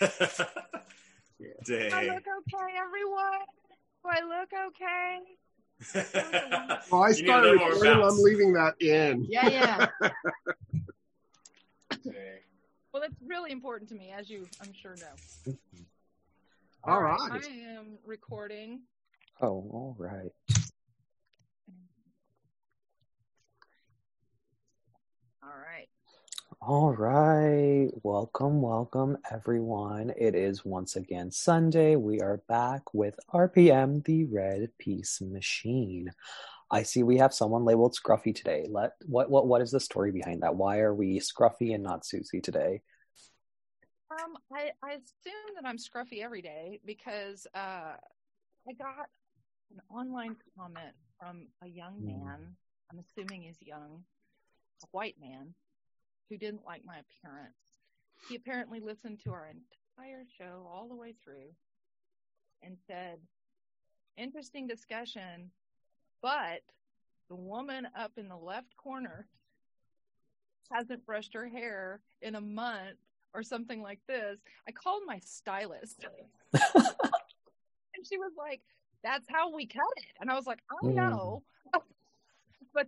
Dang. I look okay, everyone. Do I look okay? well, I you started recording. I'm leaving that in. Yeah, yeah. Dang. Well, that's really important to me, as you, I'm sure, know. All right, right. I am recording. Oh, all right. All right. All right. Welcome, welcome, everyone. It is once again Sunday. We are back with RPM, the Red Peace Machine. I see we have someone labeled Scruffy today. Let what what what is the story behind that? Why are we Scruffy and not Susie today? Um, I, I assume that I'm scruffy every day because uh, I got an online comment from a young Hmm. man. I'm assuming he's young, a white man, who didn't like my appearance. He apparently listened to our entire show all the way through and said, interesting discussion, but the woman up in the left corner hasn't brushed her hair in a month or something like this. I called my stylist and she was like, that's how we cut it. And I was like, I Mm.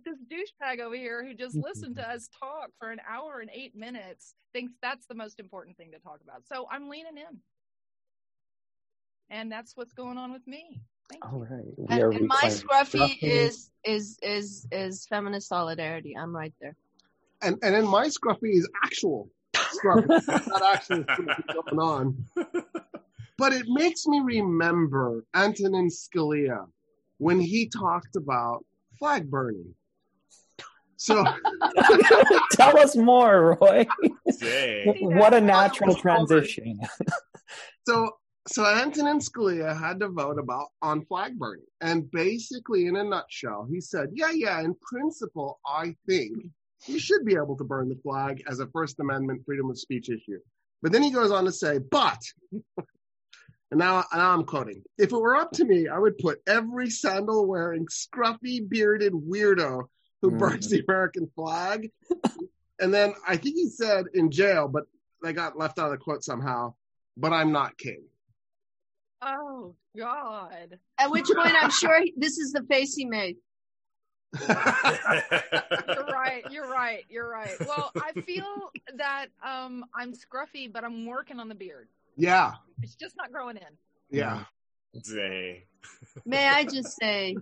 know. but this douchebag over here who just mm-hmm. listened to us talk for an hour and eight minutes thinks that's the most important thing to talk about. So I'm leaning in. And that's what's going on with me. Thank All you. right. We And, and my scruffy is is is is feminist solidarity. I'm right there. And and then my scruffy is actual scruffy, not actually going on. But it makes me remember Antonin Scalia when he talked about flag burning. So Tell us more, Roy. Dang. what a natural transition. so so Antonin Scalia had to vote about on flag burning. And basically in a nutshell, he said, Yeah, yeah, in principle, I think you should be able to burn the flag as a First Amendment freedom of speech issue. But then he goes on to say, but and now, now I'm quoting, if it were up to me, I would put every sandal wearing, scruffy bearded weirdo who Mm. burns the American flag. and then I think he said in jail, but they got left out of the quote somehow, but I'm not king. Oh, God. At which point, I'm sure he, this is the face he made. You're right. You're right. You're right. Well, I feel that um, I'm scruffy, but I'm working on the beard. yeah, It's just not growing in. yeah. Dang. May I just say,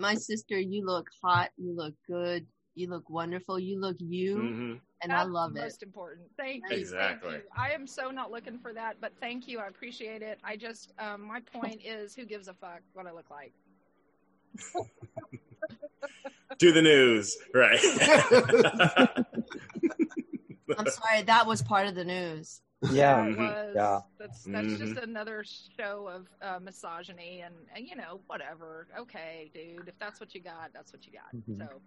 my sister, you look hot. You look good. You look wonderful. You look you, hmm and I love the it. Most important. Thank you. Exactly. Thank you. I am so not looking for that, but thank you. I appreciate it. I just, um, my point is, who gives a fuck what I look like? Do the news. Right. I'm sorry, that was part of the news. Yeah. That Mhm. was, Yeah. That's that's just Mhm. another show of uh, misogyny and, and you know whatever. Okay, dude, if that's what you got, that's what you got. Mhm. So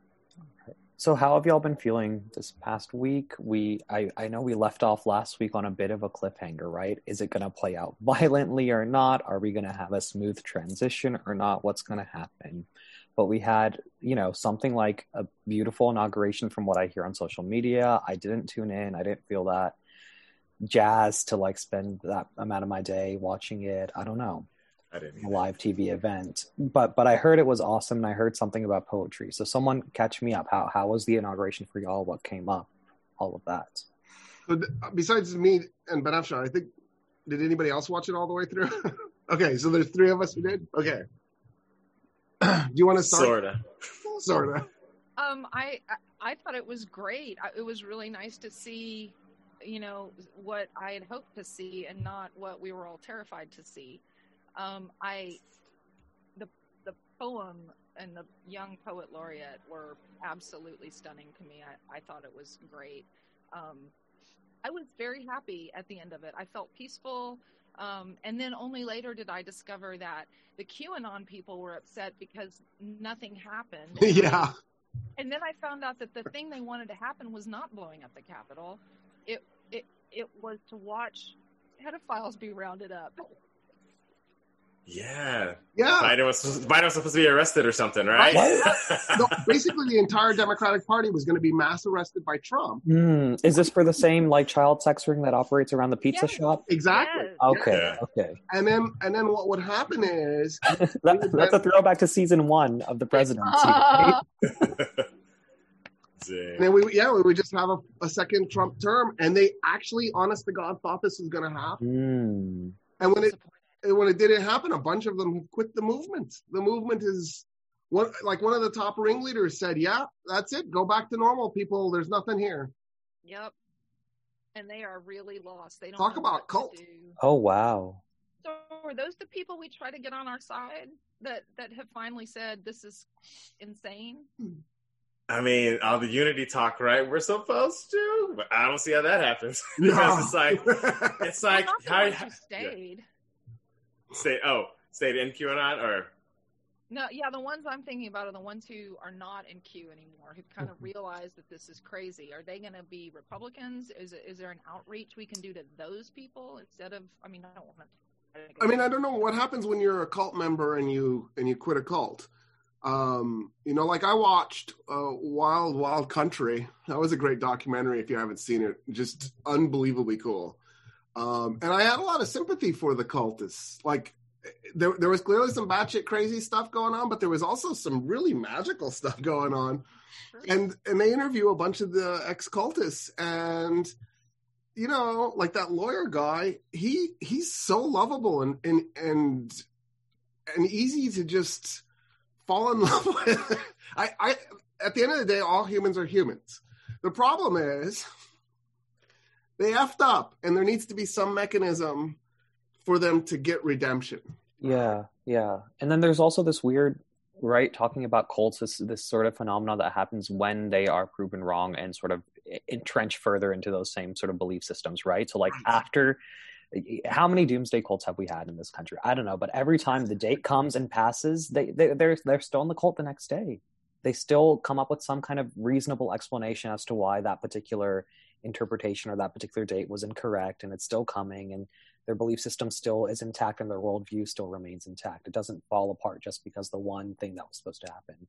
So how have y'all been feeling this past week? We I, I know we left off last week on a bit of a cliffhanger, right? Is it gonna play out violently or not? Are we gonna have a smooth transition or not? What's gonna happen? But we had, you know, something like a beautiful inauguration from what I hear on social media. I didn't tune in, I didn't feel that jazz to like spend that amount of my day watching it. I don't know I didn't. a either. live TV event. But but I heard it was awesome and I heard something about poetry. So someone catch me up. How how was the inauguration for y'all? What came up? All of that. So th- besides me and Banafsha, I think, did anybody else watch it all the way through? okay, so there's three of us who did? Okay. Do you want to start? Sorta. Sorta. Um, I, I I thought it was great. It was really nice to see, you know, what I had hoped to see and not what we were all terrified to see. Um, I the the poem and the young poet laureate were absolutely stunning to me. I, I thought it was great. Um, I was very happy at the end of it. I felt peaceful. Um, and then only later did I discover that the QAnon people were upset because nothing happened. yeah. And then I found out that the thing they wanted to happen was not blowing up the Capitol. It it it was to watch pedophiles be rounded up. Yeah. Yeah. Biden was Biden was supposed to be arrested or something, right? No, basically, the entire Democratic Party was going to be mass arrested by Trump. Hmm. Is this for the same like child sex ring that operates around the pizza Yes. shop? Exactly. Yes. Okay, Yeah. okay. And then, and then what would happen is, That, that's a throwback to season one of the presidency. Dang. and then we, yeah, we would just have a, a second Trump term, and they actually, honest to God, thought this was going to happen. Hmm. And when it and when it didn't happen, a bunch of them quit the movement. The movement is one like one of the top ringleaders said, "Yeah, that's it. Go back to normal, people. There's nothing here." Yep. And they are really lost. They don't Talk about cult. Oh wow. So are those the people we try to get on our side that that have finally said this is insane? I mean, on the unity talk, right? We're supposed to, but I don't see how that happens. Yeah. because it's like it's like not how ones who stayed. stay oh stayed in QAnon or not? No, yeah, the ones I'm thinking about are the ones who are not in Q anymore, who've kind of Mm-hmm. realized that this is crazy. Are they going to be Republicans? Is is there an outreach we can do to those people instead of? I mean, I don't want to. I mean, I don't know what happens when you're a cult member and you and you quit a cult. Um, you know, like I watched uh, Wild Wild Country. That was a great documentary. If you haven't seen it, just unbelievably cool. Um, and I had a lot of sympathy for the cultists. Like there, there was clearly some batshit crazy stuff going on, but there was also some really magical stuff going on. And and they interview a bunch of the ex cultists and you know, like that lawyer guy, he he's so lovable and and and and easy to just fall in love with. I, I at the end of the day, all humans are humans. The problem is they effed up, and there needs to be some mechanism for them to get redemption. Yeah, yeah. And then there's also this weird, right, talking about cults, this, this sort of phenomenon that happens when they are proven wrong and sort of entrench further into those same sort of belief systems, right? So, like, Right. after how many doomsday cults have we had in this country? I don't know, but every time the date comes and passes, they, they they're they're still in the cult the next day. They still come up with some kind of reasonable explanation as to why that particular interpretation or that particular date was incorrect, and it's still coming, and their belief system still is intact and their worldview still remains intact. It doesn't fall apart just because the one thing that was supposed to happen,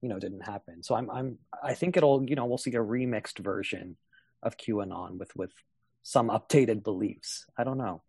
you know, didn't happen. So I'm I'm I think it'll you know we'll see a remixed version of QAnon with with some updated beliefs. I don't know.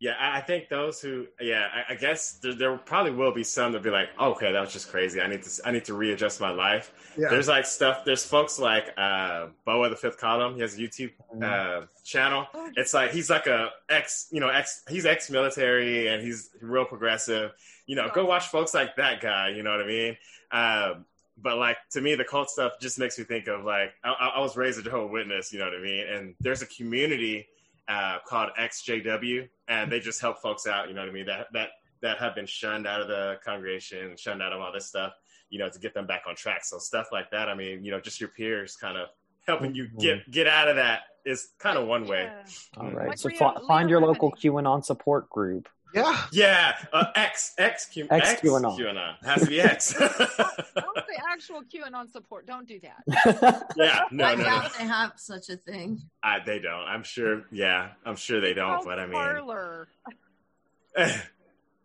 Yeah, I I think those who, yeah, I, I guess there, there probably will be some that be like, okay, that was just crazy. I need to, I need to readjust my life. Yeah. There's like stuff. There's folks like uh, Beau of the Fifth Column. He has a YouTube uh, channel. It's like he's like a ex, you know, ex. He's ex-military and he's real progressive. You know, go watch folks like that guy. You know what I mean? Um, but like to me, the cult stuff just makes me think of like I, I was raised a Jehovah Witness. You know what I mean? And there's a community uh, called XJW, and they just help folks out. You know what I mean? That that that have been shunned out of the congregation, shunned out of all this stuff. You know, to get them back on track. So stuff like that. I mean, you know, just your peers kind of helping you get get out of that is kind of one way. Yeah. All. Like so Leo- find your local Remini. QAnon support group. Yeah. Yeah, uh, X X Q X X QAnon. QAnon has to be X. Don't say actual QAnon support. Don't do that. yeah, no, I no, no. they have such a thing. I, they don't. I'm sure. Yeah, I'm sure they don't. Oh, but I mean, Parler.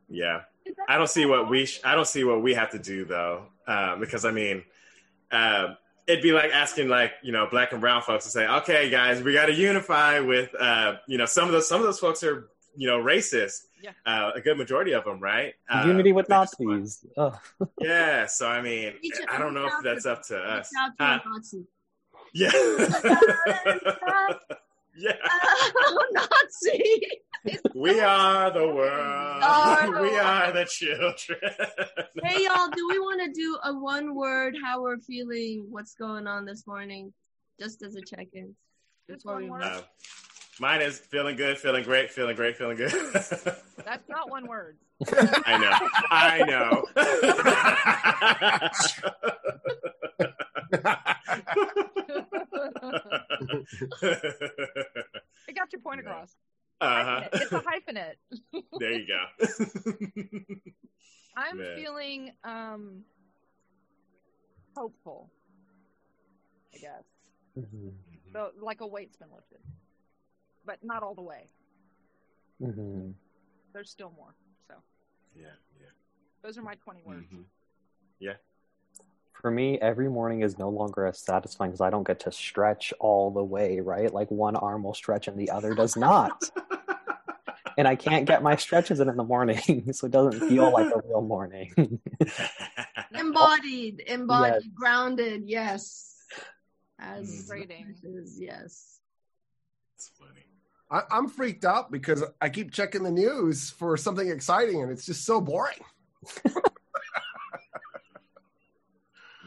yeah. I don't see what what we sh- I don't see what we have to do though, um, because I mean, uh, it'd be like asking like you know black and brown folks to say, okay, guys, we got to unify with uh, you know some of those some of those folks are you know racist. Yeah. Uh, a good majority of them, right? Uh, Unity with Nazis. Ugh. Yeah. So I mean, I don't know if that's up to us. Reach out to Huh? Yeah. yeah. Oh, Nazi! We are the world. Are the we world. are the children. Hey, y'all, do we want to do a one word how we're feeling, what's going on this morning, just as a check in? Just Before one we word? Uh, mine is feeling good, feeling great, feeling great, feeling good. That's not one word. I know. I know. I got your point across. uh-huh. It's a hyphenate. There you go. I'm Man. feeling um hopeful. I guess. Mhm. So like a weight's been lifted. But not all the way. Mhm. There's still more. So Yeah, yeah. Those are my 20 words. Mhm. For me, every morning is no longer as satisfying because I don't get to stretch all the way, right? Like one arm will stretch and the other does not. and I can't get my stretches in in the morning, so it doesn't feel like a real morning. Embodied, embodied, Yes. grounded, yes. As Mm. Rating. is, yes. It's funny. I, I'm freaked out because I keep checking the news for something exciting, and it's just so boring.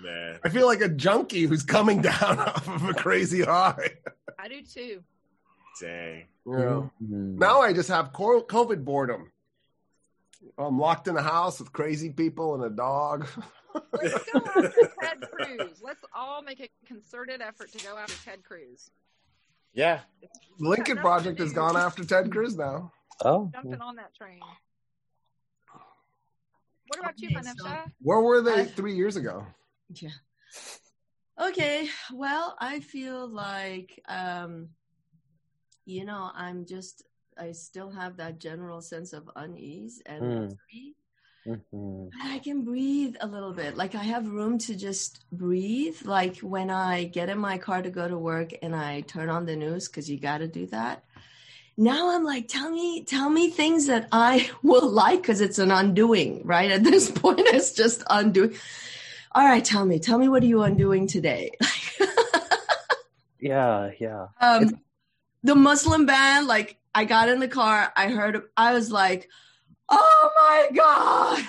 Man. I feel like a junkie who's coming down off of a crazy high. I do too. Dang. You know? Mhm. Now I just have COVID boredom. I'm locked in a house with crazy people and a dog. Let's go after Ted Cruz. Let's all make a concerted effort to go after Ted Cruz. Yeah. Lincoln Project has gone after Ted Cruz now. Oh, Jumping on that train. What about you, Okay, so- Vanessa? Where were they I- three years ago? Yeah. Okay. Well, I feel like, um, you know, I'm just, I still have that general sense of unease and Mm. misery. Mhm. I can breathe a little bit. Like I have room to just breathe. Like when I get in my car to go to work and I turn on the news because you got to do that. Now I'm like, tell me, tell me things that I will like because it's an undoing, right? At this point, it's just undoing. All right, tell me, tell me, what are you undoing today? yeah, yeah. um, the Muslim ban, like I got in the car, I heard, I was like, oh my God.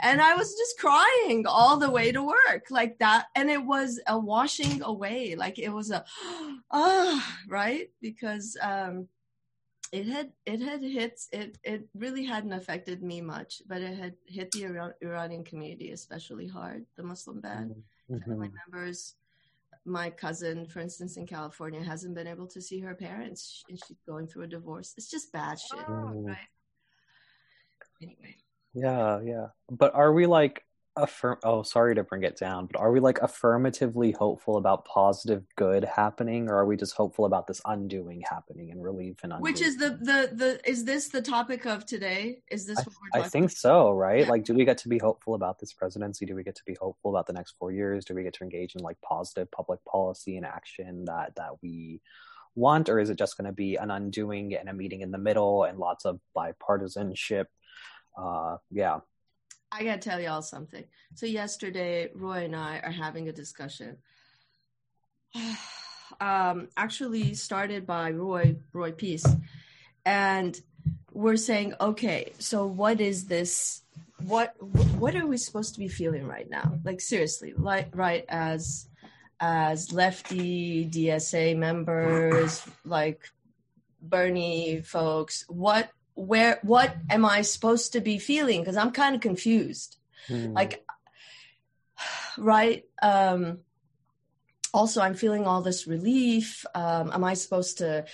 And I was just crying all the way to work like that. And it was a washing away. Like it was a, ah, right? Because, um, it had it had hit it it really hadn't affected me much but it had hit the Iran- iranian community especially hard the muslim ban Mhm. my members my cousin for instance in california hasn't been able to see her parents and she's going through a divorce it's just bad shit Oh, Mm. right anyway Yeah, yeah. But are we like affirm? Oh, sorry to bring it down, but are we like affirmatively hopeful about positive good happening, or are we just hopeful about this undoing happening and relief and undoing? which is the the the is this the topic of today is this I, what we're I talking think so, right? Like, do we get to be hopeful about this presidency? Do we get to be hopeful about the next four years? Do we get to engage in like positive public policy and action that that we want, or is it just going to be an undoing and a meeting in the middle and lots of bipartisanship? Uh, yeah. I gotta tell y'all something. So yesterday, Roy and I are having a discussion. um, actually started by Roy, Roy Peace, and we're saying, okay, so what is this? What what are we supposed to be feeling right now? Like seriously, like right as as lefty DSA members, like Bernie folks, what where what am I supposed to be feeling? Because I'm kind of confused. Hmm. Like right um also i'm feeling all this relief um am i supposed to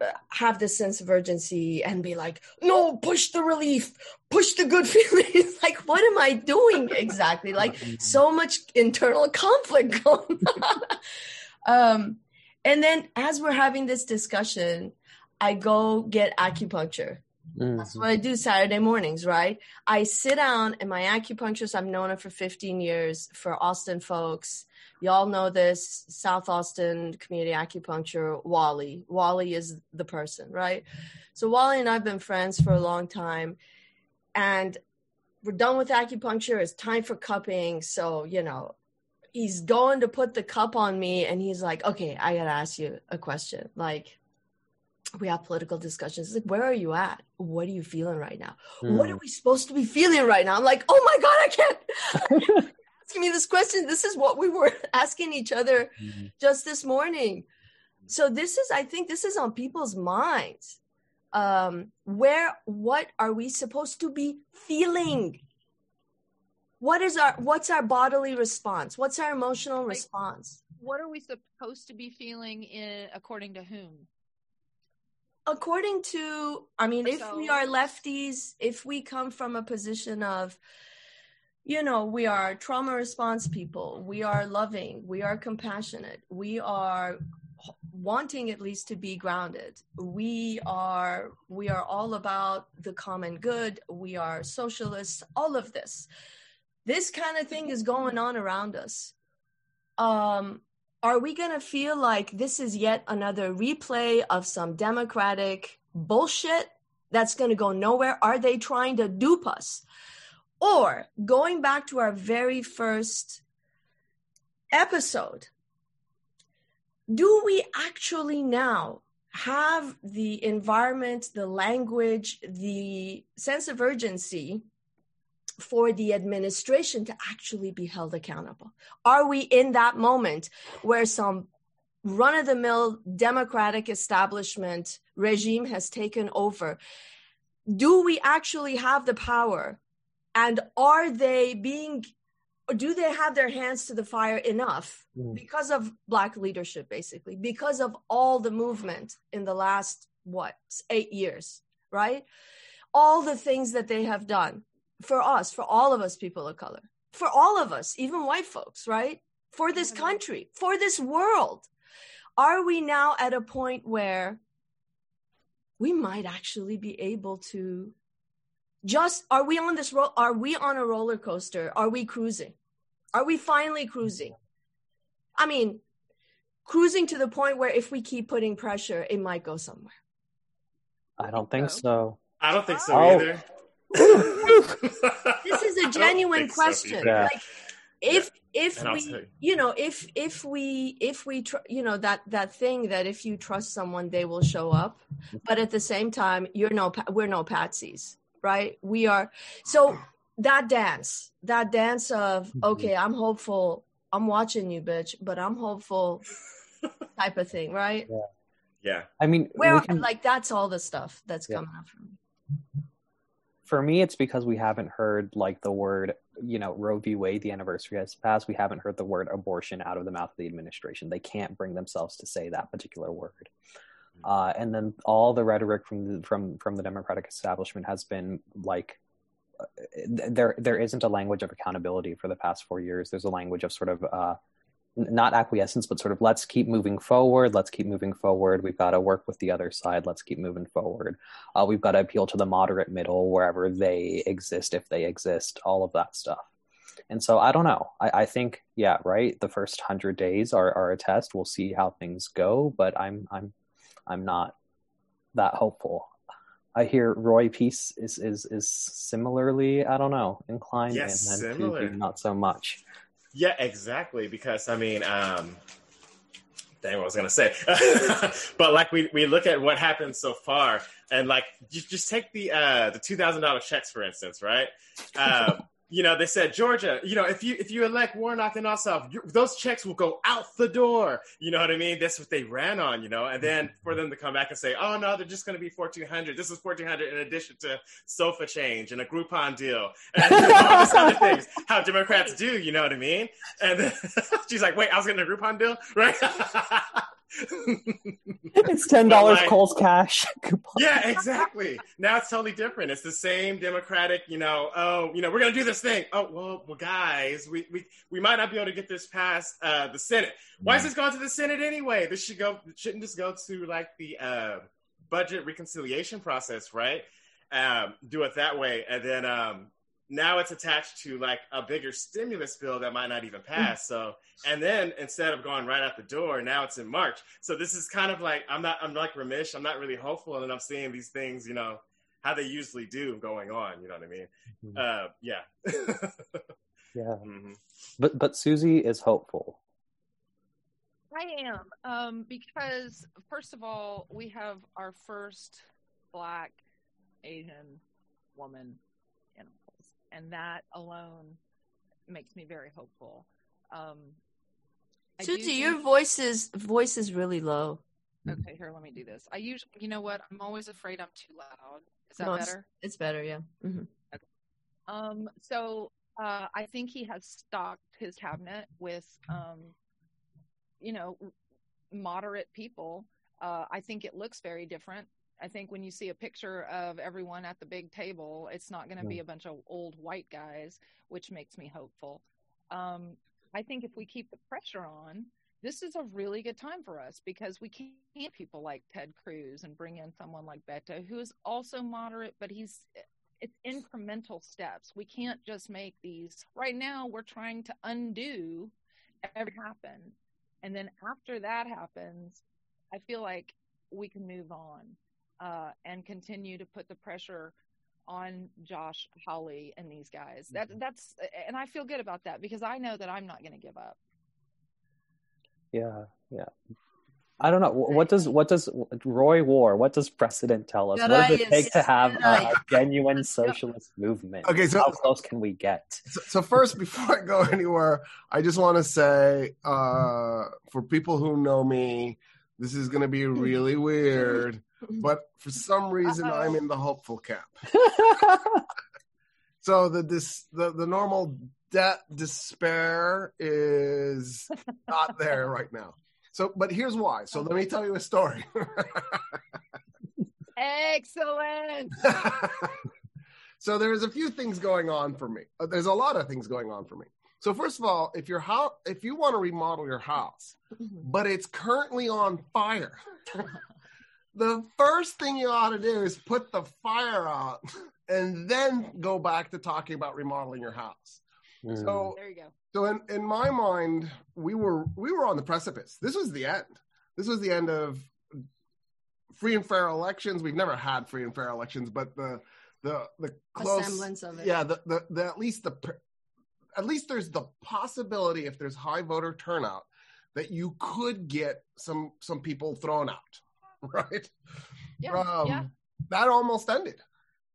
uh, have this sense of urgency and be like no push the relief push the good feelings like what am i doing exactly like so much internal conflict going on um and then as we're having this discussion i go get acupuncture That's what I mm-hmm. do Saturday mornings, right? I sit down and my acupuncturist, I've known her for 15 years for Austin folks. Y'all know this South Austin community acupuncture, Wally. Wally is the person, right? So Wally and I've been friends for a long time. And we're done with acupuncture. It's time for cupping. So, you know, he's going to put the cup on me and he's like, okay, I got to ask you a question. Like, we have political discussions. It's like, where are you at? What are you feeling right now? What are we supposed to be feeling right now? I'm like, oh my God, I can't. asking me this question. This is what we were asking each other Mhm. just this morning. So this is, I think, this is on people's minds. Um, where, what are we supposed to be feeling? What is our, what's our bodily response? What's our emotional Like- response? What are we supposed to be feeling in according to whom? According to i mean if we are lefties if we come from a position of you know we are trauma response people we are loving we are compassionate we are wanting at least to be grounded. We are we are all about the common good. We are socialists. All of this, this kind of thing is going on around us. Um, are we going to feel like this is yet another replay of some democratic bullshit that's going to go nowhere? Are they trying to dupe us? Or going back to our very first episode, do we actually now have the environment, the language, the sense of urgency for the administration to actually be held accountable? Are we in that moment where some run of the mill democratic establishment regime has taken over? Do we actually have the power? And are they being, do they have their hands to the fire enough Mm. because of Black leadership, basically, because of all the movement in the last, what, eight years, right? All the things that they have done for us, for all of us people of color, for all of us, even white folks, right? For this mm-hmm. country, for this world. Are we now at a point where we might actually be able to just are we on this ro- are we on a roller coaster? Are we cruising? Are we finally cruising? Mm-hmm. I mean, cruising to the point where if we keep putting pressure, it might go somewhere. I don't think So? so. I don't think so Oh. either. This is a genuine think so question. Yeah. Like if if And we tell you. you know if if we if we tr- you know that that thing that if you trust someone they will show up but at the same time you're no we're no patsies right we are so that dance that dance of Mhm. okay i'm hopeful i'm watching you bitch but i'm hopeful type of thing right Yeah. I mean, where we can, like that's all the stuff that's Yeah. coming up from me for me, it's because we haven't heard like the word, you know, Roe v. Wade, the anniversary has passed. We haven't heard the word abortion out of the mouth of the administration. They can't bring themselves to say that particular word. Uh, and then all the rhetoric from the, from from the Democratic establishment has been like, uh, there there isn't a language of accountability for the past four years. There's a language of sort of uh, not acquiescence, but sort of let's keep moving forward. Let's keep moving forward. We've got to work with the other side. Let's keep moving forward. Uh, we've got to appeal to the moderate middle wherever they exist, if they exist, all of that stuff. And so I don't know. I, I think, yeah, right. The first hundred days are, are a test. We'll see how things go, but I'm I'm I'm not that hopeful. I hear Roy Peace is is is similarly, I don't know, inclined Yes, and. Not so much. Yeah, exactly. Because I mean, um, dang, what I was gonna say, but like we we look at what happened so far, and like just just take the uh the two thousand dollar checks for instance, right? Um, you know, they said Georgia, you know, if you if you elect Warnock and Ossoff, you, those checks will go out the door. You know what I mean? That's what they ran on, you know. And then for them to come back and say, oh no, they're just going to be fourteen hundred. This is fourteen hundred in addition to sofa change and a Groupon deal and you know, all these other things. How Democrats do, you know what I mean? And then she's like, wait, I was getting a Groupon deal, right? It's ten dollars like- Kohl's cash. coupon. yeah, exactly. Now it's totally different. It's the same Democratic, you know, oh, you know, we're gonna do this thing. Oh, well, well, guys, we we, we might not be able to get this past uh, the Senate. Why is this going to the Senate anyway? This should go shouldn't this go to like the uh, budget reconciliation process, right? Um, do it that way, and then um, now it's attached to like a bigger stimulus bill that might not even pass. So, and then instead of going right out the door, now it's in March. So this is kind of like I'm not I'm like Ramesh. I'm not really hopeful, and I'm seeing these things, you know, how they usually do going on. You know what I mean? Mhm. Uh, yeah. yeah, Mhm. but but Susie is hopeful. I am, um, because first of all, we have our first black Asian woman in office, and that alone makes me very hopeful. Um, I do Susie, your voice is voice is really low. okay. Here, let me do this. I usually, you know what? I'm always afraid I'm too loud. Is that No, it's- better? It's better, yeah. hmm Um, so uh, I think he has stocked his cabinet with, um, you know, moderate people. Uh, I think it looks very different. I think when you see a picture of everyone at the big table, it's not going to be a bunch of old white guys, which makes me hopeful. Um, I think if we keep the pressure on this is a really good time for us because we can't people like Ted Cruz and bring in someone like Beto, who is also moderate, but he's it's incremental steps. We can't just make these right now. We're trying to undo every happen, and then after that happens, I feel like we can move on uh, and continue to put the pressure on Josh Hawley and these guys. That mm-hmm. that's and I feel good about that because I know that I'm not going to give up. Yeah, yeah. I don't know. What does what does Roy War? What does precedent tell us? What does it take to have a, a genuine socialist movement? Okay, so how close can we get? So, so first, before I go anywhere, I just want to say, uh, for people who know me, this is going to be really weird, but for some reason, Uh-oh. I'm in the hopeful camp. so the this the the normal debt despair is not there right now. So, but here's why. So let me tell you a story. Excellent. so there's a few things going on for me. Uh, there's a lot of things going on for me. So first of all, if your house, if you want to remodel your house, mm-hmm. but it's currently on fire, the first thing you ought to do is put the fire out and then go back to talking about remodeling your house. Mm. So there you go. So in, in my mind, we were we were on the precipice. This was the end. This was the end of free and fair elections. We've never had free and fair elections, but the the the close semblance of it. Yeah, the, the the at least the at least there's the possibility if there's high voter turnout that you could get some some people thrown out, right? Yeah, um, yeah. That almost ended.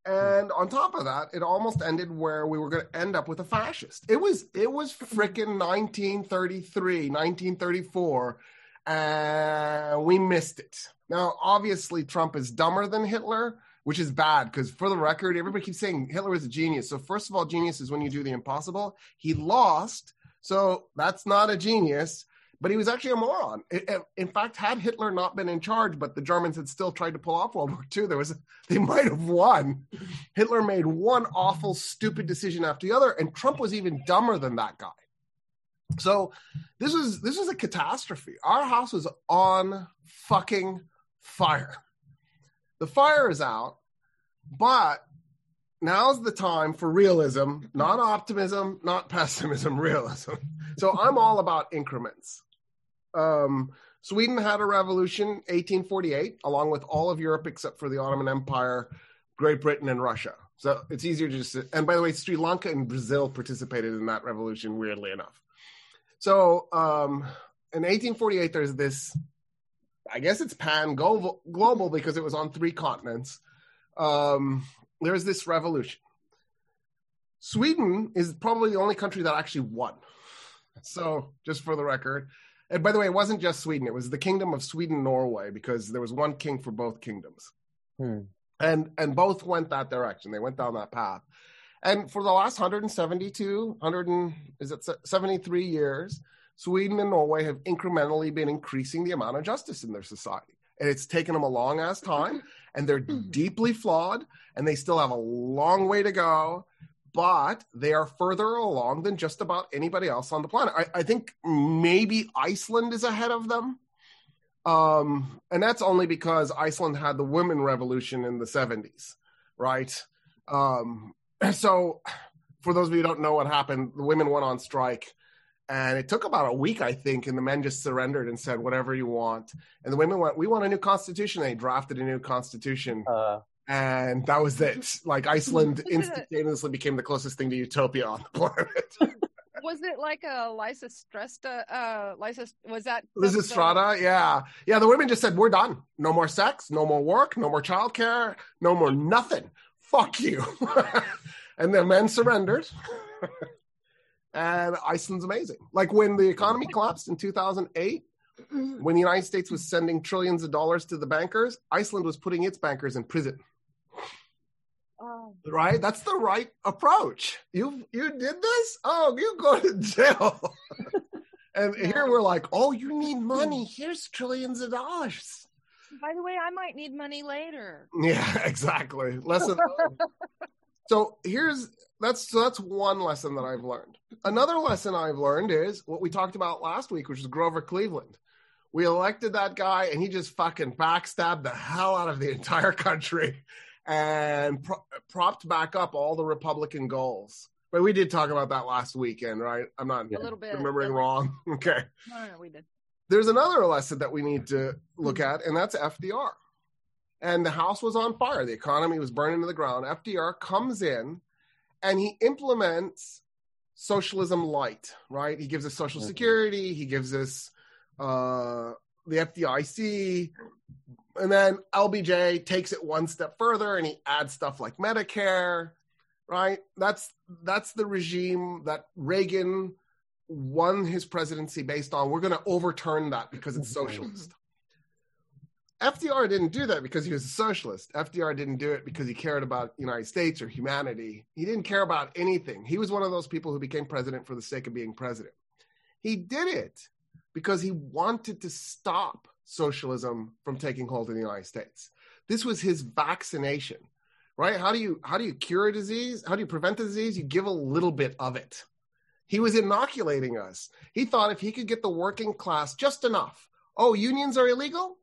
And on top of that, it almost ended where we were going to end up with a fascist. It was it was freaking 1933, 1934, and we missed it. Now, obviously, Trump is dumber than Hitler, which is bad because, for the record, everybody keeps saying Hitler was a genius. So, first of all, genius is when you do the impossible. He lost, so that's not a genius but he was actually a moron. in fact, had Hitler not been in charge, but the Germans had still tried to pull off World War II, there was they might have won. Hitler made one awful, stupid decision after the other, and Trump was even dumber than that guy. So this was this was a catastrophe. Our house was on fucking fire. The fire is out, but now's the time for realism, not optimism, not pessimism, realism. So I'm all about increments. Um, Sweden had a revolution 1848, along with all of Europe except for the Ottoman Empire, Great Britain, and Russia. So it's easier to just. And by the way, Sri Lanka and Brazil participated in that revolution, weirdly enough. So um, in 1848, there's this. I guess it's pan global, because it was on three continents. Um, there's this revolution. Sweden is probably the only country that actually won. So, just for the record, and by the way, it wasn't just Sweden; it was the Kingdom of Sweden Norway because there was one king for both kingdoms, hmm. and and both went that direction. They went down that path, and for the last 172, 100 and, is it 73 years, Sweden and Norway have incrementally been increasing the amount of justice in their society, and it's taken them a long ass time, and they're deeply flawed, and they still have a long way to go but they are further along than just about anybody else on the planet. I, I think maybe Iceland is ahead of them. Um, and that's only because Iceland had the women revolution in the 70s, right? Um, so, for those of you who don't know what happened, the women went on strike. And it took about a week, I think, and the men just surrendered and said, whatever you want. And the women went, we want a new constitution. They drafted a new constitution. Uh, and that was it. Like Iceland instantaneously became the closest thing to utopia on the planet. was it like a Lysistrata? Uh, Lysis was that Lysistrata? Yeah, yeah. The women just said, "We're done. No more sex. No more work. No more childcare. No more nothing. Fuck you." and the men surrendered. and Iceland's amazing. Like when the economy collapsed in 2008, when the United States was sending trillions of dollars to the bankers, Iceland was putting its bankers in prison. Oh. Right? That's the right approach. You you did this? Oh, you go to jail. and yeah. here we're like, oh, you need hmm. money. Here's trillions of dollars. By the way, I might need money later. Yeah, exactly. Lesson So here's that's so that's one lesson that I've learned. Another lesson I've learned is what we talked about last week, which is Grover Cleveland. We elected that guy, and he just fucking backstabbed the hell out of the entire country and pro- propped back up all the Republican goals. But we did talk about that last weekend, right? I'm not A little bit. remembering wrong. Okay. No, no, we did. There's another lesson that we need to look at, and that's FDR. And the house was on fire. The economy was burning to the ground. FDR comes in and he implements socialism light, right? He gives us social Mhm. security, he gives us uh, the FDIC, and then LBJ takes it one step further and he adds stuff like Medicare, right? That's that's the regime that Reagan won his presidency based on. We're going to overturn that because it's socialist. FDR didn't do that because he was a socialist. FDR didn't do it because he cared about the United States or humanity. He didn't care about anything. He was one of those people who became president for the sake of being president. He did it because he wanted to stop socialism from taking hold in the United States. This was his vaccination, right? How do you how do you cure a disease? How do you prevent a disease? You give a little bit of it. He was inoculating us. He thought if he could get the working class just enough. Oh, unions are illegal?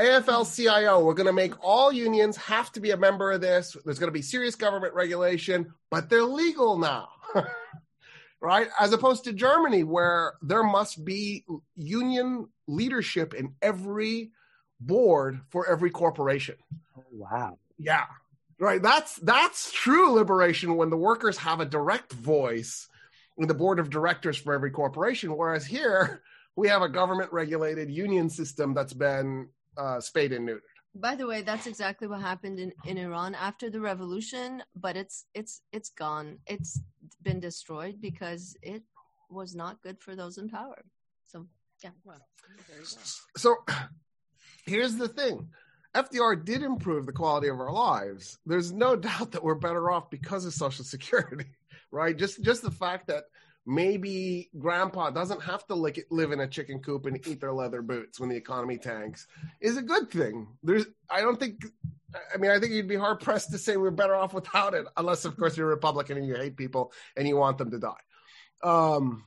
AFL CIO, we're going to make all unions have to be a member of this. There's going to be serious government regulation, but they're legal now. right? As opposed to Germany, where there must be union leadership in every board for every corporation. Oh, wow. Yeah. Right. That's that's true liberation when the workers have a direct voice in the board of directors for every corporation. Whereas here we have a government regulated union system that's been uh, spayed and neutered. By the way, that's exactly what happened in, in Iran after the revolution, but it's it's it's gone. It's been destroyed because it was not good for those in power. So yeah. Well, there you go. So here's the thing. FDR did improve the quality of our lives. There's no doubt that we're better off because of Social Security, right? Just just the fact that maybe grandpa doesn't have to lick live in a chicken coop and eat their leather boots when the economy tanks is a good thing. There's I don't think I mean I think you'd be hard pressed to say we're better off without it unless of course you're a Republican and you hate people and you want them to die. Um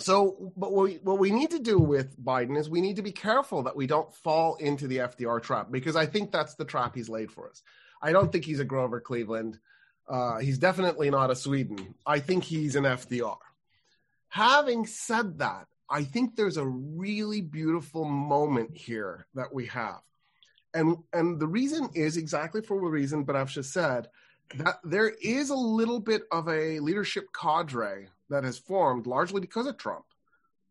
so, but what we, what we need to do with Biden is we need to be careful that we don't fall into the FDR trap because I think that's the trap he's laid for us. I don't think he's a Grover Cleveland. Uh, he's definitely not a Sweden. I think he's an FDR. Having said that, I think there's a really beautiful moment here that we have. And, and the reason is exactly for the reason Banafsha said that there is a little bit of a leadership cadre that has formed largely because of Trump.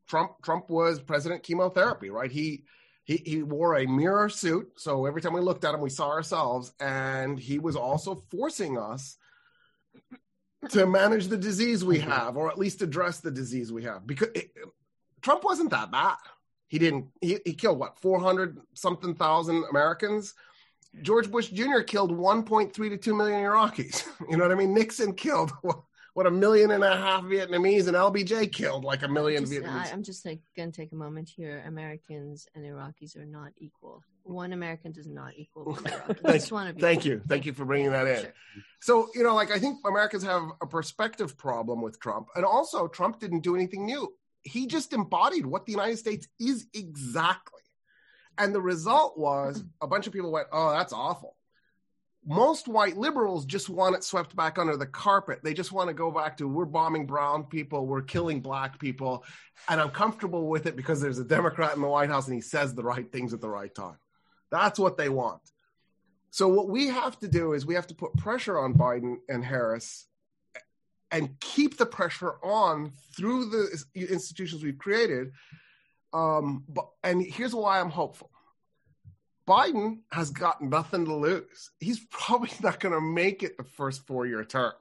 Trump Trump was president chemotherapy, right? He he he wore a mirror suit, so every time we looked at him, we saw ourselves, and he was also forcing us to manage the disease we mm-hmm. have, or at least address the disease we have. Because it, Trump wasn't that bad. He didn't. He, he killed what four hundred something thousand Americans. George Bush Jr. killed 1.3 to 2 million Iraqis. You know what I mean? Nixon killed what a million and a half Vietnamese, and LBJ killed like a million just, Vietnamese. I, I'm just like, going to take a moment here. Americans and Iraqis are not equal. One American does not equal one Iraqi. I Thank- just want to be Thank you. Thank you for bringing that in. Sure. So, you know, like I think Americans have a perspective problem with Trump. And also, Trump didn't do anything new. He just embodied what the United States is exactly. And the result was a bunch of people went, oh, that's awful. Most white liberals just want it swept back under the carpet. They just want to go back to we're bombing brown people, we're killing black people. And I'm comfortable with it because there's a Democrat in the White House and he says the right things at the right time. That's what they want. So what we have to do is we have to put pressure on Biden and Harris and keep the pressure on through the institutions we've created. Um, but and here's why I'm hopeful. Biden has got nothing to lose. He's probably not going to make it the first four-year term.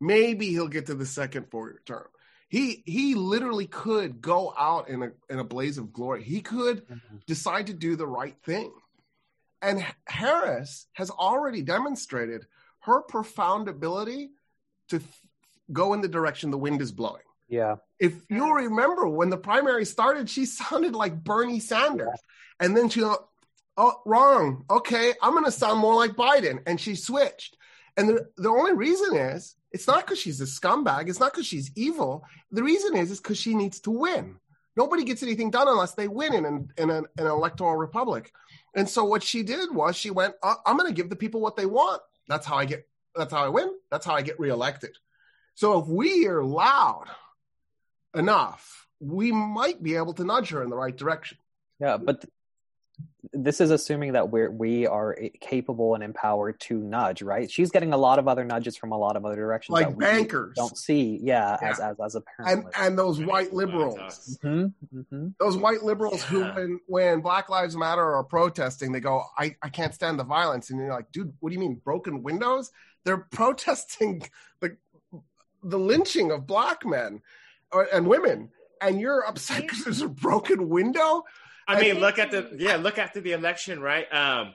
Maybe he'll get to the second four-year term. He he literally could go out in a in a blaze of glory. He could mm-hmm. decide to do the right thing. And Harris has already demonstrated her profound ability to th- go in the direction the wind is blowing. Yeah. If you'll remember when the primary started, she sounded like Bernie Sanders. And then she, oh, wrong. Okay, I'm going to sound more like Biden. And she switched. And the, the only reason is it's not because she's a scumbag. It's not because she's evil. The reason is is because she needs to win. Nobody gets anything done unless they win in an, in an, electoral republic. And so what she did was she went, uh, I'm going to give the people what they want. That's how I get. That's how I win. That's how I get reelected. So if we are loud enough, we might be able to nudge her in the right direction. Yeah, but this is assuming that we're we are capable and empowered to nudge, right? She's getting a lot of other nudges from a lot of other directions, like that we bankers. Don't see, yeah, Yeah. as as as a and parent. and those white liberals, hmm hmm those white liberals who, when when Black Lives Matter are protesting, they go, "I I can't stand the violence," and you're like, "Dude, what do you mean broken windows?" They're protesting the the lynching of black men or, and women, and you're upset because there's a broken window. I mean, look at the yeah, look after the election, right? Um,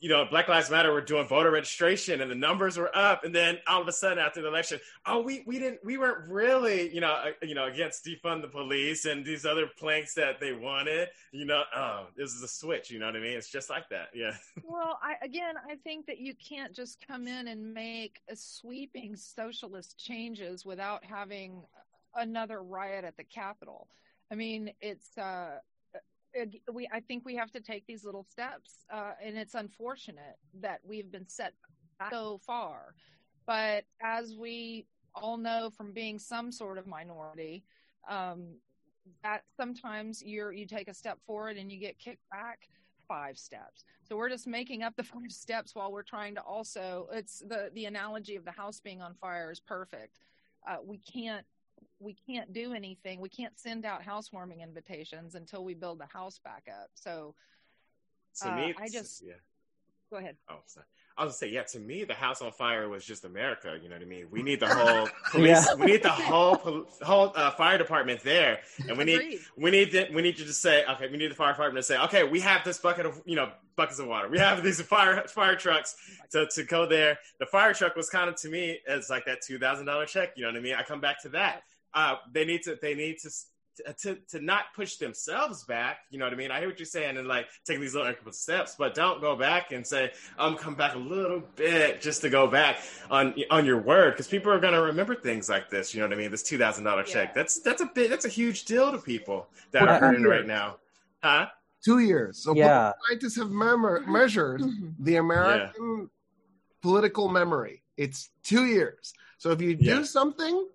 you know, Black Lives Matter were doing voter registration, and the numbers were up, and then all of a sudden after the election, oh, we we didn't, we weren't really, you know, uh, you know, against defund the police and these other planks that they wanted. You know, oh, this is a switch. You know what I mean? It's just like that. Yeah. Well, I, again, I think that you can't just come in and make a sweeping socialist changes without having another riot at the Capitol. I mean, it's uh, we. I think we have to take these little steps, uh, and it's unfortunate that we've been set so far. But as we all know from being some sort of minority, um, that sometimes you're you take a step forward and you get kicked back five steps. So we're just making up the five steps while we're trying to also it's the the analogy of the house being on fire is perfect. Uh, we can't we can't do anything. We can't send out housewarming invitations until we build the house back up. So To Uh, me, I just- yeah. go ahead. Oh, sorry. I was gonna say, yeah. To me, the house on fire was just America. You know what I mean? We need the whole police. Yeah. We need the whole pol- whole uh, fire department there, and we need Agreed. we need to, we need you to say, okay, we need the fire department to say, okay, we have this bucket of you know buckets of water. We have these fire fire trucks to, to go there. The fire truck was kind of to me as like that two thousand dollar check. You know what I mean? I come back to that. Uh, they need to they need to. To, to not push themselves back, you know what I mean. I hear what you're saying, and like taking these little incremental steps, but don't go back and say, "I'm come back a little bit just to go back on on your word," because people are gonna remember things like this. You know what I mean? This two thousand dollar check. Yeah. That's that's a big that's a huge deal to people that Well, are earning here- right now, huh? Two years. So Yeah. scientists have memor- measured the American political memory. It's two years. So if you do Yeah. something, you,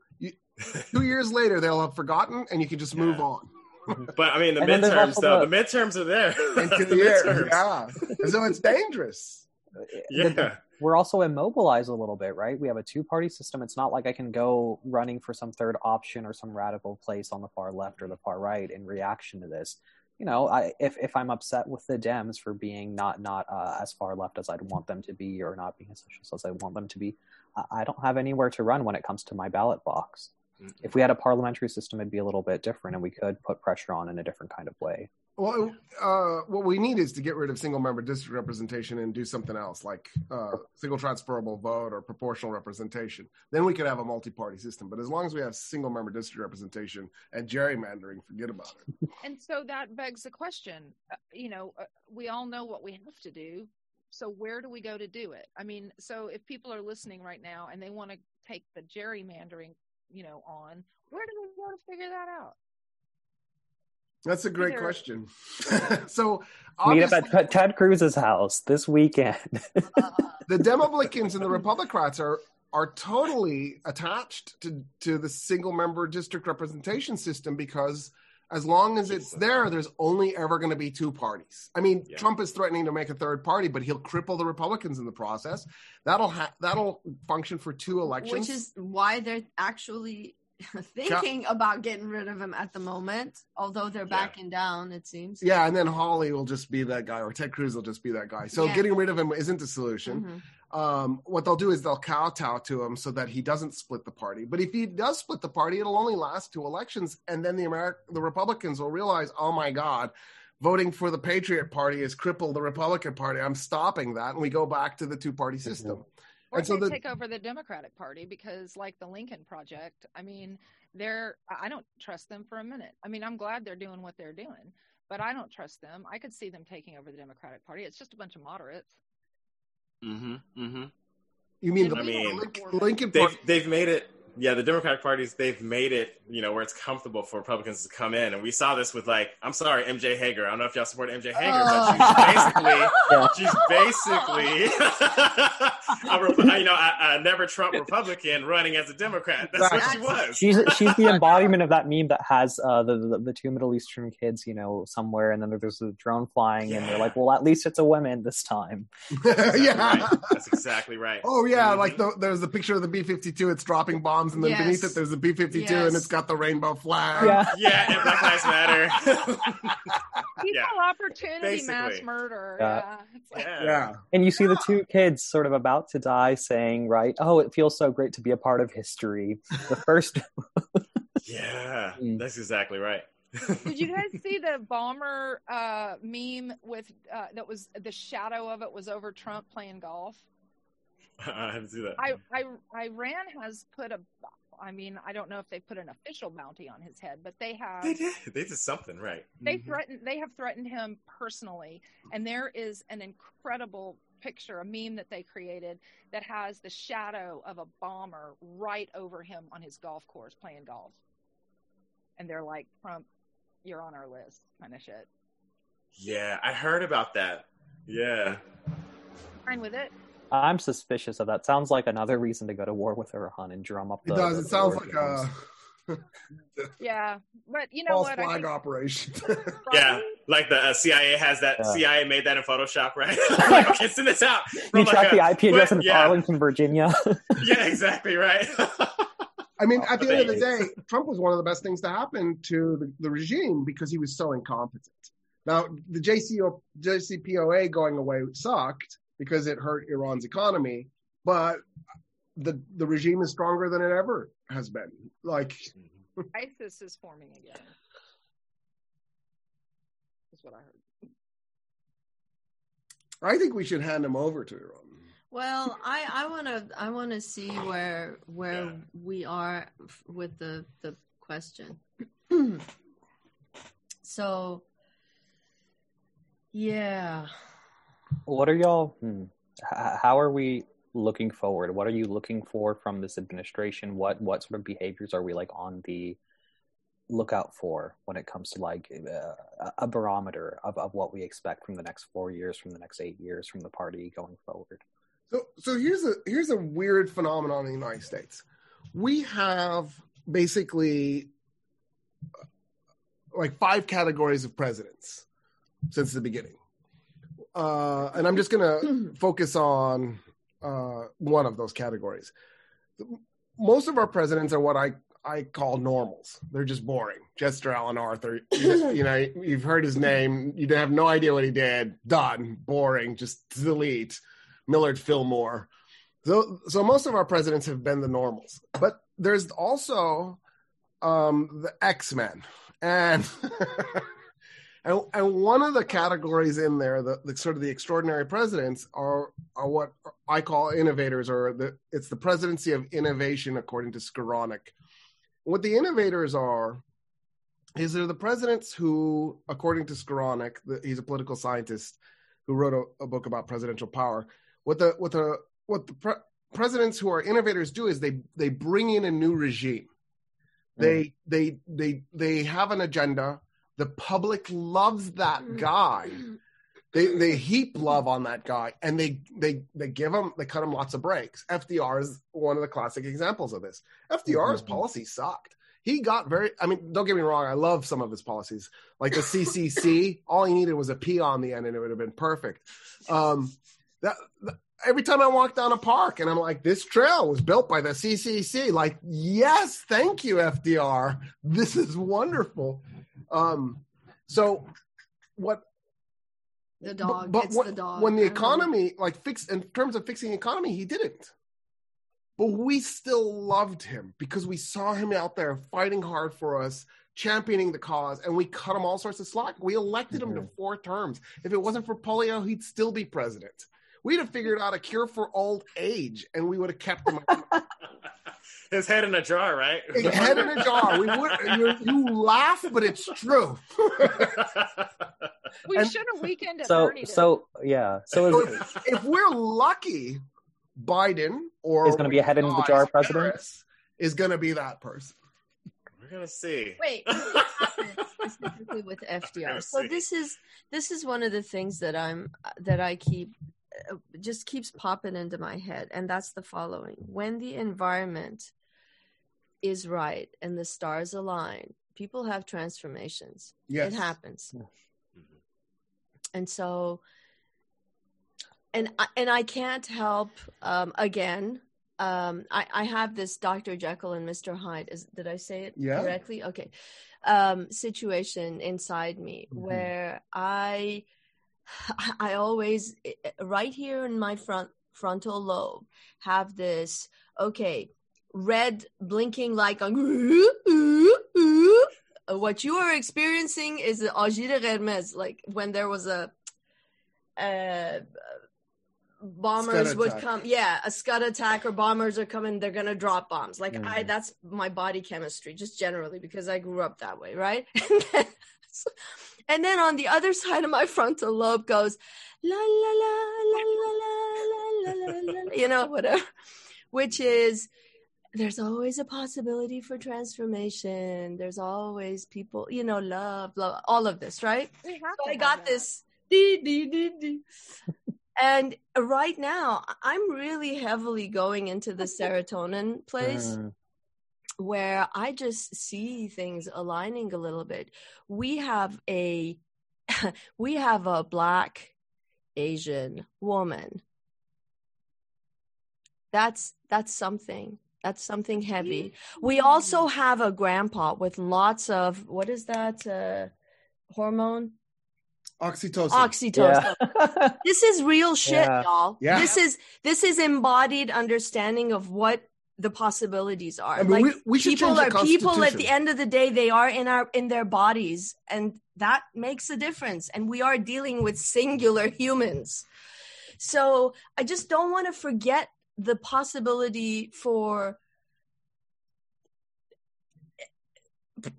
two years later they'll have forgotten, and you can just move on. But I mean, the And then there's midterms also though. the- The, midterms are there. In two the years, midterms. yeah. So it's dangerous. Yeah. we're also immobilized a little bit, right? We have a two party system. It's not like I can go running for some third option or some radical place on the far left or the far right in reaction to this. You know, I, if if I'm upset with the Dems for being not not uh, as far left as I'd want them to be or not being as socialist as I want them to be, I, I don't have anywhere to run when it comes to my ballot box. Mm-mm. If we had a parliamentary system, it'd be a little bit different, and we could put pressure on in a different kind of way. Well, uh, what we need is to get rid of single member district representation and do something else like uh, single transferable vote or proportional representation. Then we could have a multi party system. But as long as we have single member district representation and gerrymandering, forget about it. And so that begs the question, uh, you know, uh, we all know what we have to do. So where do we go to do it? I mean, so if people are listening right now and they want to take the gerrymandering, you know, on, where do we go to figure that out? That's a great Either- question. so, I Meet up at Ted- Ted Cruz's house this weekend. Uh, the Demoblicans and the Republicans are are totally attached to to the single member district representation system because as long as it's there, there's only ever going to be two parties. I mean, Yeah. Trump is threatening to make a third party, but he'll cripple the Republicans in the process. That'll ha- that'll function for two elections. Which is why they're actually thinking about getting rid of him at the moment, although they're Yeah. backing down, it seems. yeah, and then Hawley will just be that guy, or Ted Cruz will just be that guy. So Yeah. getting rid of him isn't the solution. Mhm. Um, what they'll do is they'll kowtow to him so that he doesn't split the party. But if he does split the party, it'll only last two elections, and then the Ameri- the Republicans will realize, oh my God, voting for the Patriot Party has crippled the Republican Party. I'm stopping that, and we go back to the two party system. Or And so they the- take over the Democratic Party because, like the Lincoln Project, I mean, they're I I don't trust them for a minute. I mean, I'm glad they're doing what they're doing, but I don't trust them. I could see them taking over the Democratic Party. It's just a bunch of moderates. Mm-hmm. Mm-hmm. You mean the I mean, Lincoln, Lincoln they've they've made it. Yeah, the Democratic parties they've made it. You know where it's comfortable for Republicans to come in, and we saw this with like I'm sorry, MJ Hegar. I don't know if y'all support MJ Hegar, but she's basically she's basically a, Rep- you know a, a never Trump Republican running as a Democrat. That's what she was. She's she's the embodiment of that meme that has uh, the, the the two Middle Eastern kids, you know, somewhere, and then there's a drone flying, and they're like, "Well, at least it's a woman this time." Exactly yeah. right. That's exactly right. Oh yeah, Mhm. like the, there's a picture of the B-52. It's dropping bombs, and then Yes. beneath it there's the B-52, and it's got the rainbow flag. Yeah, yeah, and Black Lives Matter. Equal opportunity mass murder. Yeah. Yeah. Like, yeah. Yeah. and you see the two kids sort of about to die, saying, "Right, oh, it feels so great to be a part of history." The first, Yeah, Mm. that's exactly right. Did you guys see the bomber uh, meme with uh, that was the shadow of it was over Trump playing golf? I have to do that. I, I Iran has put a I mean, I don't know if they put an official bounty on his head, but they have They did. They did something right. they Mhm. threatened they have threatened him personally and there is an incredible picture a meme that they created that has the shadow of a bomber right over him on his golf course playing golf and they're like trump you're on our list kind of shit Yeah, I heard about that. Yeah. fine with it I'm suspicious of that. Sounds like another reason to go to war with Iran and drum up. It The, does. the- It sounds war like drums. a yeah but you know false what I flag think, operation. Yeah, like the uh, CIA has that. Yeah. CIA made that in Photoshop, right? like, okay, send this out. You from, track like, the IP address in yeah, Arlington, Virginia. Yeah, exactly right. I mean, at the end of the day, Trump was one of the best things to happen to the, the regime because he was so incompetent. Now, the JCO, JCPOA going away sucked because it hurt Iran's economy, but the the regime is stronger than it ever has been. Like, mm-hmm. isis is forming again that's what i heard I think we should hand them over to Iran. Well, I I want to I want to see where where Yeah. we are with the the question. so, yeah. What are y'all? Hmm, how are we looking forward? What are you looking for from this administration? What what sort of behaviors are we like on the lookout for when it comes to like uh, a barometer of, of what we expect from the next four years, from the next eight years, from the party going forward? So, so here's a here's a weird phenomenon in the United States. We have basically uh, like five categories of presidents since the beginning, uh, and I'm just gonna focus on uh, one of those categories. Most of our presidents are what I I call normals. They're just boring. Chester Allen Arthur, you, you know, you've heard his name. You have no idea what he did. Done. Boring. Just delete. Millard Fillmore. So, so most of our presidents have been the normals, but there's also um, the X Men, and, and and one of the categories in there, the, the sort of the extraordinary presidents, are are what I call innovators, or the it's the presidency of innovation according to Skowronek. What the innovators are is they're the presidents who, according to Skowronek, the, he's a political scientist who wrote a, a book about presidential power. What the what the what the pre- presidents who are innovators do is they they bring in a new regime. They mm. they they they have an agenda. The public loves that guy. They they heap love on that guy, and they they they give him they cut him lots of breaks. FDR is one of the classic examples of this. FDR's Mhm. policy sucked. He got very. I mean, don't get me wrong. I love some of his policies, like the CCC. all he needed was a P on the end, and it would have been perfect. Um, that, that- every time I walk down a park, and I'm like, this trail was built by the CCC. Like, yes, thank you, FDR. This is wonderful. Um, so what The dog. but, it's when, the dog. when the economy, like fix in terms of fixing the economy, he didn't. But we still loved him because we saw him out there fighting hard for us, championing the cause, and we cut him all sorts of slack. We elected him to Mhm. four terms. If it wasn't for polio, he'd still be president. We'd have figured out a cure for old age, and we would have kept him. His head in a jar, right? His head in a jar. We would. You, you laugh, but it's true. We And- should have weekend at So 30 so yeah. So So if, if we're lucky, Biden or Is gonna be a head in the jar president? Harris is going to be that person. We're gonna see. Wait, specifically with FDR? So see. this is this is one of the things that I'm that I keep just keeps popping into my head, and that's the following: when the environment is right and the stars align, people have transformations. Yes. It happens. Mhm. and so and I- and I can't help um, again. Um, I, I have this Dr. Jekyll and Mr. Hyde. Is did I say it Yeah. correctly? Okay. Um, situation inside me Mhm. where I I always right here in my front frontal lobe have this okay red blinking light going what you are experiencing is the Agir Hermes, like when there was a uh, bombers Scud would attack. come, yeah, a scud attack or bombers are coming, they're gonna drop bombs. Like I, Mhm. that's my body chemistry, just generally because I grew up that way, right? and then on the other side of my frontal lobe goes la la la la la la la la la, la you know, whatever, which is there's always a possibility for transformation. There's always people, you know, love, love, all of this, right? We have So I got that. this. Dee, dee, dee, dee. and right now, I'm really heavily going into the serotonin place Mm, where I just see things aligning a little bit. We have a we have a black Asian woman. That's that's something. That's something heavy. We also have a grandpa with lots of what is that uh, hormone? Oxytocin. Oxytocin. yeah. This is real shit, Yeah. y'all. Yeah. This is this is embodied understanding of what the possibilities are. I mean, like we- we people are people at the end of the day, they are in our in their bodies, and that makes a difference. And we are dealing with singular humans. So I just don't want to forget the possibility for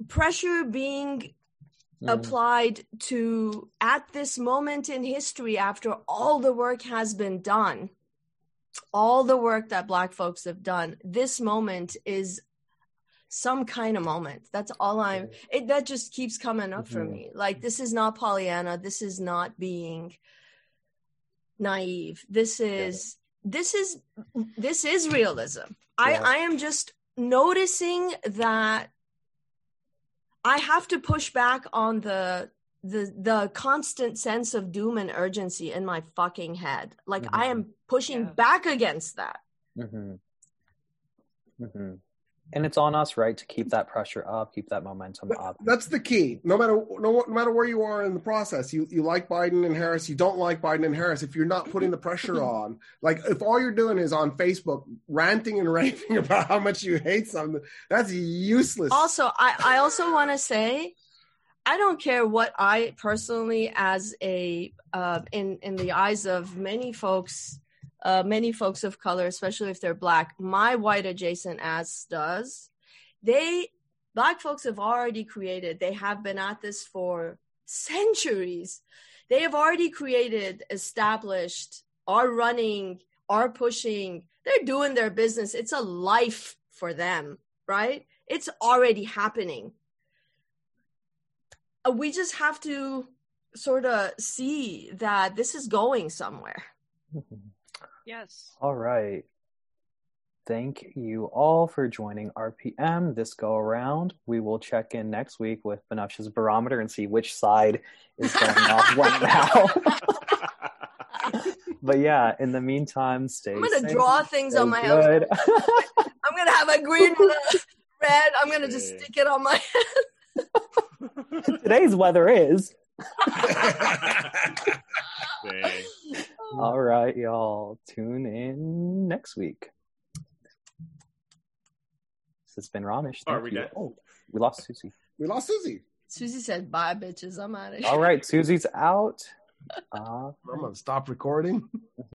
pressure being Mm. applied to at this moment in history after all the work has been done all the work that black folks have done this moment is some kind of moment. That's all i'm it that just keeps coming up for Mhm. me. Like this is not pollyanna. This is not being naive. This is this is this is realism. I i am just noticing that I have to push back on the the the constant sense of doom and urgency in my fucking head. Like I am pushing Yeah. back against that. Mhm. Mhm. And it's on us, right, to keep that pressure up, keep that momentum But up. That's the key. No matter no, no matter where you are in the process, you you like Biden and Harris, you don't like Biden and Harris. If you're not putting the pressure on, like if all you're doing is on Facebook ranting and raving about how much you hate something, that's useless. Also, I I also want to say I don't care what I personally as a uh, in in the eyes of many folks uh, many folks of color, especially if they're black, my white adjacent ass does. They black folks have already created. They have been at this for centuries. They have already created, established, are running, are pushing. They're doing their business. It's a life for them, right? It's already happening. Uh, We just have to sort of see that this is going somewhere. Yes. All right. Thank you all for joining RPM this go around. We will check in next week with Banafsha's barometer and see which side is going off when now. but yeah, in the meantime, stay I'm gonna safe, draw things stay on my house. good. I'm gonna have a green and a red. I'm gonna just stick it on my Today's weather is. All right, y'all. Tune in next week. This has been Ronish. Are we you. done? Oh, we lost Susie. we lost Susie. Susie said, "Bye, bitches. I'm out of here." All right, Susie's out. Uh, I'm gonna stop recording.